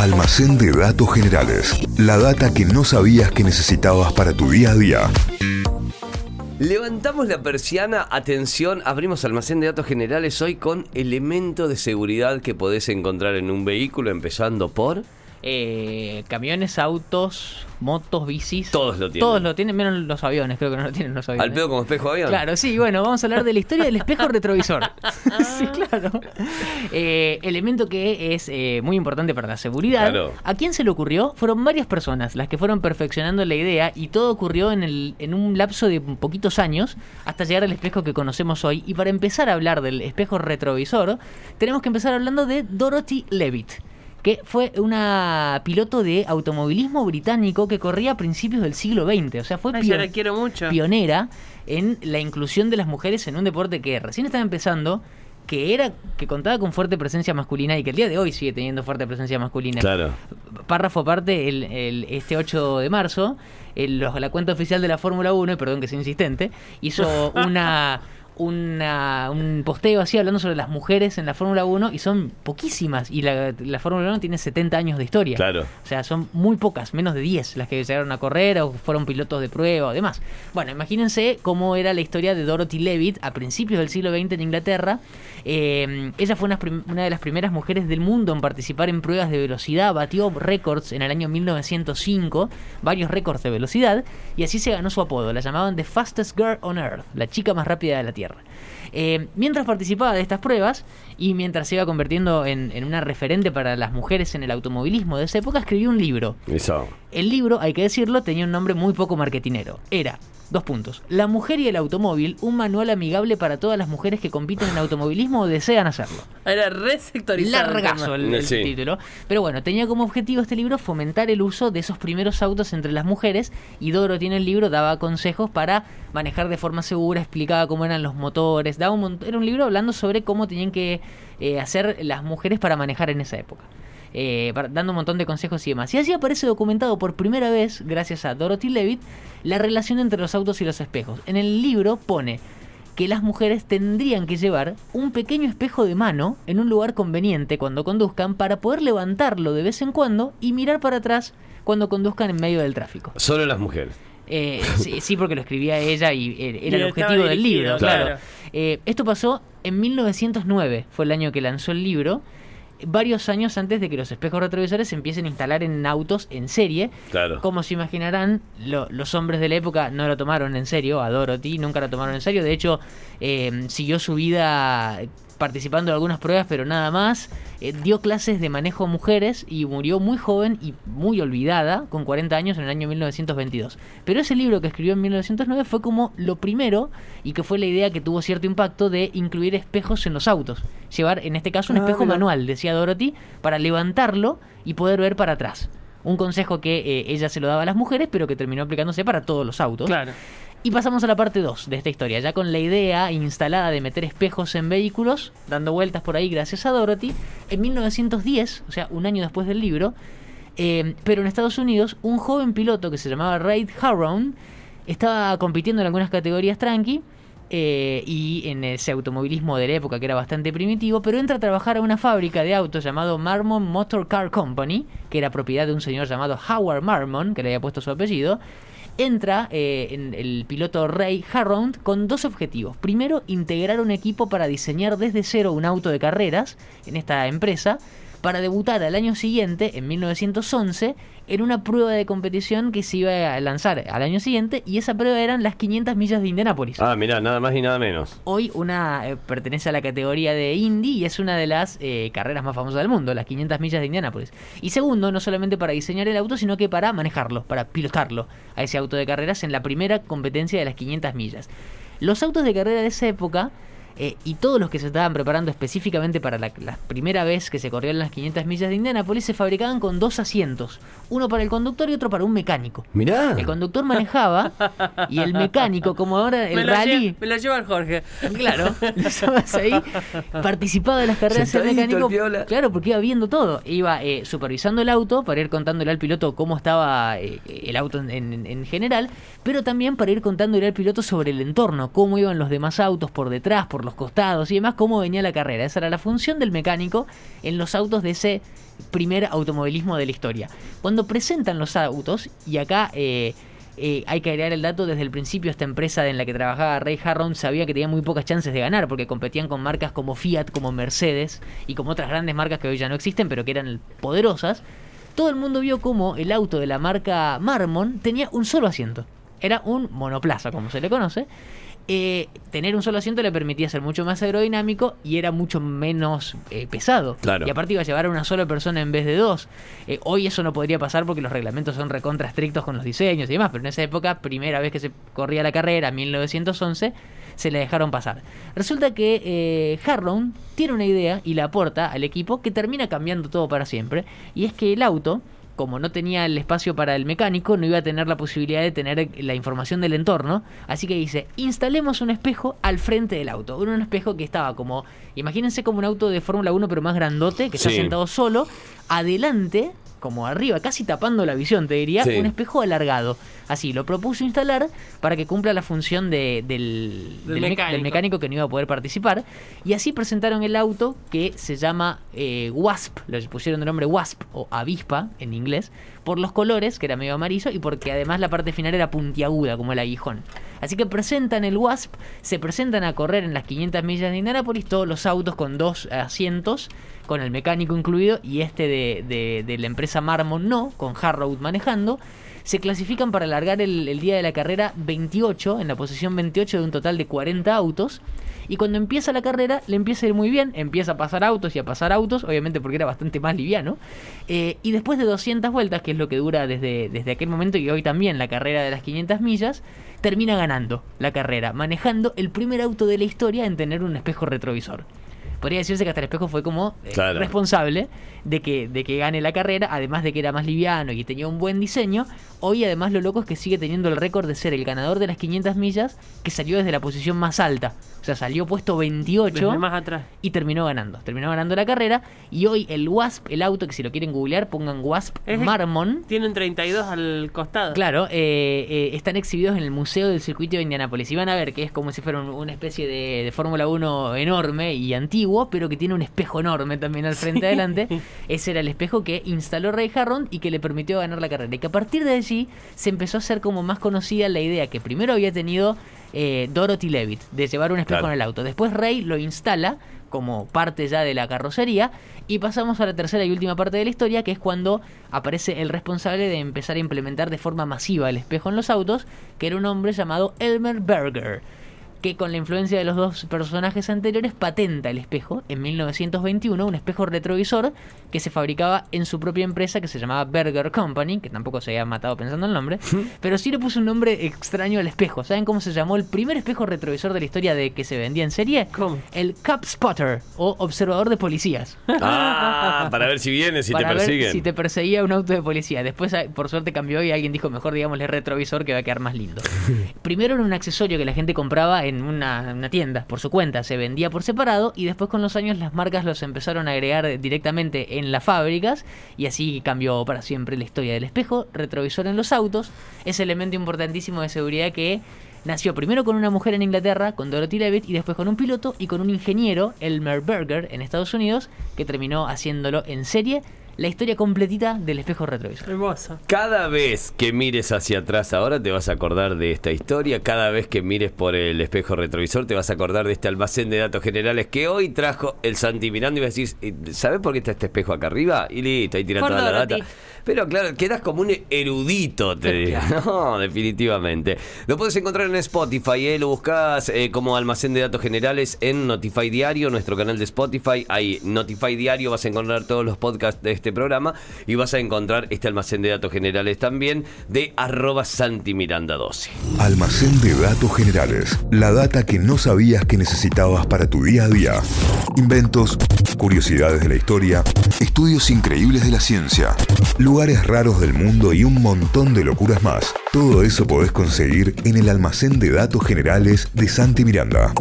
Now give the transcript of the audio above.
Almacén de datos generales. La data que no sabías que necesitabas para tu día a día. Levantamos la persiana, atención, abrimos almacén de datos generales hoy con elementos de seguridad que podés encontrar en un vehículo, empezando por... Eh, camiones, autos, motos, bicis. Todos lo tienen. Todos lo tienen, menos los aviones, creo que no lo tienen los aviones. ¿Al pedo como espejo avión? Claro, sí, bueno, vamos a hablar de la historia del espejo retrovisor. sí, claro. Eh, elemento que es eh, muy importante para la seguridad. Claro. ¿A quién se le ocurrió? Fueron varias personas las que fueron perfeccionando la idea y todo ocurrió en, el, en un lapso de poquitos años hasta llegar al espejo que conocemos hoy. Y para empezar a hablar del espejo retrovisor, tenemos que empezar hablando de Dorothy Levitt que fue una piloto de automovilismo británico que corría a principios del siglo XX. O sea, fue Ay, pion- yo la quiero mucho. pionera en la inclusión de las mujeres en un deporte que recién estaba empezando, que era que contaba con fuerte presencia masculina y que el día de hoy sigue teniendo fuerte presencia masculina. Claro. Párrafo aparte, el, el- este 8 de marzo, el- la cuenta oficial de la Fórmula 1, y perdón que sea insistente, hizo una, una- un posteo así hablando sobre las mujeres en la Fórmula 1 y son poquísimas. Y la, la Fórmula 1 tiene 70 años de historia. Claro. O sea, son muy pocas, menos de 10 las que llegaron a correr o fueron pilotos de prueba o demás. Bueno, imagínense cómo era la historia de Dorothy Levitt a principios del siglo XX en Inglaterra. Eh, ella fue una, una de las primeras mujeres del mundo en participar en pruebas de velocidad, batió récords en el año 1905, varios récords de velocidad, y así se ganó su apodo. La llamaban The Fastest Girl on Earth, la chica más rápida de la Tierra. Eh, mientras participaba de estas pruebas y mientras se iba convirtiendo en, en una referente para las mujeres en el automovilismo de esa época, escribió un libro. Eso. El libro, hay que decirlo, tenía un nombre muy poco marketinero. Era, dos puntos, La mujer y el automóvil, un manual amigable para todas las mujeres que compiten en automovilismo o desean hacerlo. Era re sectorizado. el Largazo el, el Sí. título. Pero bueno, tenía como objetivo este libro fomentar el uso de esos primeros autos entre las mujeres y Dorothy en el libro daba consejos para manejar de forma segura, explicaba cómo eran los motores, daba un, era un libro hablando sobre cómo tenían que eh, hacer las mujeres para manejar en esa época. Eh, dando un montón de consejos y demás. Y así aparece documentado por primera vez, gracias a Dorothy Levitt, la relación entre los autos y los espejos. En el libro pone que las mujeres tendrían que llevar un pequeño espejo de mano en un lugar conveniente cuando conduzcan para poder levantarlo de vez en cuando y mirar para atrás cuando conduzcan en medio del tráfico. Solo las mujeres. Eh, sí, sí, porque lo escribía ella y era Y el objetivo del libro, claro. claro. Eh, esto pasó en 1909, fue el año que lanzó el libro, varios años antes de que los espejos retrovisores se empiecen a instalar en autos en serie. Claro. Como se imaginarán, lo- los hombres de la época no lo tomaron en serio, a Dorothy nunca lo tomaron en serio, de hecho eh, siguió su vida participando de algunas pruebas, pero nada más. Eh, dio clases de manejo a mujeres y murió muy joven y muy olvidada, con 40 años en el año 1922. Pero ese libro que escribió en 1909 fue como lo primero y que fue la idea que tuvo cierto impacto de incluir espejos en los autos. Llevar, en este caso, un Ah, espejo mira. manual, decía Dorothy, para levantarlo y poder ver para atrás. Un consejo que eh, ella se lo daba a las mujeres, pero que terminó aplicándose para todos los autos. Claro. Y pasamos a la parte 2 de esta historia, ya con la idea instalada de meter espejos en vehículos, dando vueltas por ahí gracias a Dorothy. En 1910, o sea, un año después del libro, eh, pero en Estados Unidos, un joven piloto que se llamaba Ray Harron estaba compitiendo en algunas categorías tranqui eh, y en ese automovilismo de la época que era bastante primitivo, pero entra a trabajar a una fábrica de autos llamado Marmon Motor Car Company, que era propiedad de un señor llamado Howard Marmon, que le había puesto su apellido. Entra eh, en el piloto Ray Harron con dos objetivos. Primero, integrar un equipo para diseñar desde cero un auto de carreras en esta empresa para debutar al año siguiente, en 1911, en una prueba de competición que se iba a lanzar al año siguiente y esa prueba eran las 500 millas de Indianápolis. Ah, mirá, nada más y nada menos. Hoy una eh, pertenece a la categoría de Indy y es una de las eh, carreras más famosas del mundo, las 500 millas de Indianápolis. Y segundo, no solamente para diseñar el auto, sino que para manejarlo, para pilotarlo a ese auto de carreras en la primera competencia de las 500 millas. Los autos de carrera de esa época eh, y todos los que se estaban preparando específicamente para la, la primera vez que se corrieron las 500 millas de Indianápolis se fabricaban con dos asientos, uno para el conductor y otro para un mecánico. Mirá. El conductor manejaba y el mecánico, como ahora el me, rally, lle- me lo lleva el Jorge. Claro, lo estabas ahí, participaba de las carreras el Sentadito, mecánico. Claro, porque iba viendo todo. Iba eh, supervisando el auto para ir contándole al piloto cómo estaba eh, el auto en, en- en general, pero también para ir contándole al piloto sobre el entorno, cómo iban los demás autos por detrás, por los costados y demás, cómo venía la carrera. Esa era la función del mecánico en los autos de ese primer automovilismo de la historia. Cuando presentan los autos, y acá eh, eh, hay que agregar el dato, desde el principio esta empresa en la que trabajaba Ray Harron sabía que tenía muy pocas chances de ganar, porque competían con marcas como Fiat, como Mercedes y como otras grandes marcas que hoy ya no existen, pero que eran poderosas. Todo el mundo vio como el auto de la marca Marmon tenía un solo asiento. Era un monoplaza, como se le conoce. Eh, tener un solo asiento le permitía ser mucho más aerodinámico y era mucho menos eh, pesado. Claro. Y aparte iba a llevar a una sola persona en vez de dos. Eh, hoy eso no podría pasar porque los reglamentos son recontra estrictos con los diseños y demás, pero en esa época, primera vez que se corría la carrera, 1911, se le dejaron pasar. Resulta que eh, tiene una idea y la aporta al equipo que termina cambiando todo para siempre. Y es que el auto, como no tenía el espacio para el mecánico, no iba a tener la posibilidad de tener la información del entorno. Así que dice, instalemos un espejo al frente del auto. Un espejo que estaba como, imagínense como un auto de Fórmula 1 pero más grandote, que está sentado solo, adelante, como arriba, casi tapando la visión, te diría, Sí. un espejo alargado. Así, lo propuso instalar para que cumpla la función de- del, Del del mec- mecánico. del mecánico que no iba a poder participar. Y así presentaron el auto que se llama eh, Wasp, le pusieron el nombre Wasp o avispa en inglés, por los colores, que era medio amarillo, y porque además la parte final era puntiaguda, como el aguijón. Así que presentan el Wasp, se presentan a correr en las 500 millas de Indianapolis, todos los autos con dos asientos, con el mecánico incluido, y este de, de- de la empresa Marmon no, con Harrow manejando. Se clasifican para alargar el, día de la carrera 28, en la posición 28 de un total de 40 autos. Y cuando empieza la carrera, le empieza a ir muy bien, empieza a pasar autos y a pasar autos, obviamente porque era bastante más liviano. Eh, y después de 200 vueltas, que es lo que dura desde, desde aquel momento y hoy también la carrera de las 500 millas, termina ganando la carrera, manejando el primer auto de la historia en tener un espejo retrovisor. Podría decirse que hasta el espejo fue como eh, Claro. responsable de que, de que gane la carrera, además de que era más liviano y tenía un buen diseño. Hoy además lo loco es que sigue teniendo el récord de ser el ganador de las 500 millas que salió desde la posición más alta. O sea, salió puesto 28 Desde más atrás. y terminó ganando. Terminó ganando la carrera y hoy el Wasp, el auto que si lo quieren googlear pongan Wasp Es el- Marmon. Tienen 32 al costado. Claro, eh, eh, están exhibidos en el Museo del Circuito de Indianápolis. Y van a ver que es como si fuera un- una especie de, de Fórmula 1 enorme y antiguo, pero que tiene un espejo enorme también al frente adelante. Ese era el espejo que instaló Ray Harron y que le permitió ganar la carrera. Y que a partir de allí se empezó a hacer como más conocida la idea que primero había tenido eh, Dorothy Levitt de llevar un espejo Claro. en el auto. Después Ray lo instala como parte ya de la carrocería y pasamos a la tercera y última parte de la historia que es cuando aparece el responsable de empezar a implementar de forma masiva el espejo en los autos que era un hombre llamado Elmer Berger que con la influencia de los dos personajes anteriores patenta el espejo en 1921, un espejo retrovisor que se fabricaba en su propia empresa que se llamaba Berger Company, que tampoco se había matado pensando en el nombre, pero sí le puso un nombre extraño al espejo. ¿Saben cómo se llamó el primer espejo retrovisor de la historia de que se vendía en serie? ¿Cómo? El Cup Spotter o observador de policías. Ah, para ver si viene, si te Para ver persiguen. si te perseguía un auto de policía. Después, ah, por suerte, cambió y alguien dijo, mejor digámosle retrovisor que va a quedar más lindo. Primero era un accesorio que la gente compraba en una, una tienda por su cuenta, se vendía por separado y después con los años las marcas los empezaron a agregar directamente en las fábricas y así cambió para siempre la historia del espejo, retrovisor en los autos, ese elemento importantísimo de seguridad que nació primero con una mujer en Inglaterra, con Dorothy Levitt, y después con un piloto y con un ingeniero, Elmer Berger, en Estados Unidos, que terminó haciéndolo en serie la historia completita del espejo retrovisor. Hermoso. Cada vez que mires hacia atrás ahora te vas a acordar de esta historia. Cada vez que mires por el espejo retrovisor te vas a acordar de este almacén de datos generales que hoy trajo el Santi Miranda y vas a decir, ¿sabes por qué está este espejo acá arriba? Y listo, ahí tira Por toda la data. Pero claro, quedas como un erudito, te digo. No, definitivamente. Lo puedes encontrar en Spotify, ¿eh? lo buscas eh, como almacén de datos generales en Notify Diario, nuestro canal de Spotify. Ahí, Notify Diario, vas a encontrar todos los podcasts de este programa y vas a encontrar este almacén de datos generales también de arroba Santi Miranda 12. Almacén de datos generales. La data que no sabías que necesitabas para tu día a día. Inventos, curiosidades de la historia, estudios increíbles de la ciencia, lugares raros del mundo y un montón de locuras más. Todo eso podés conseguir en el almacén de datos generales de Santi Miranda.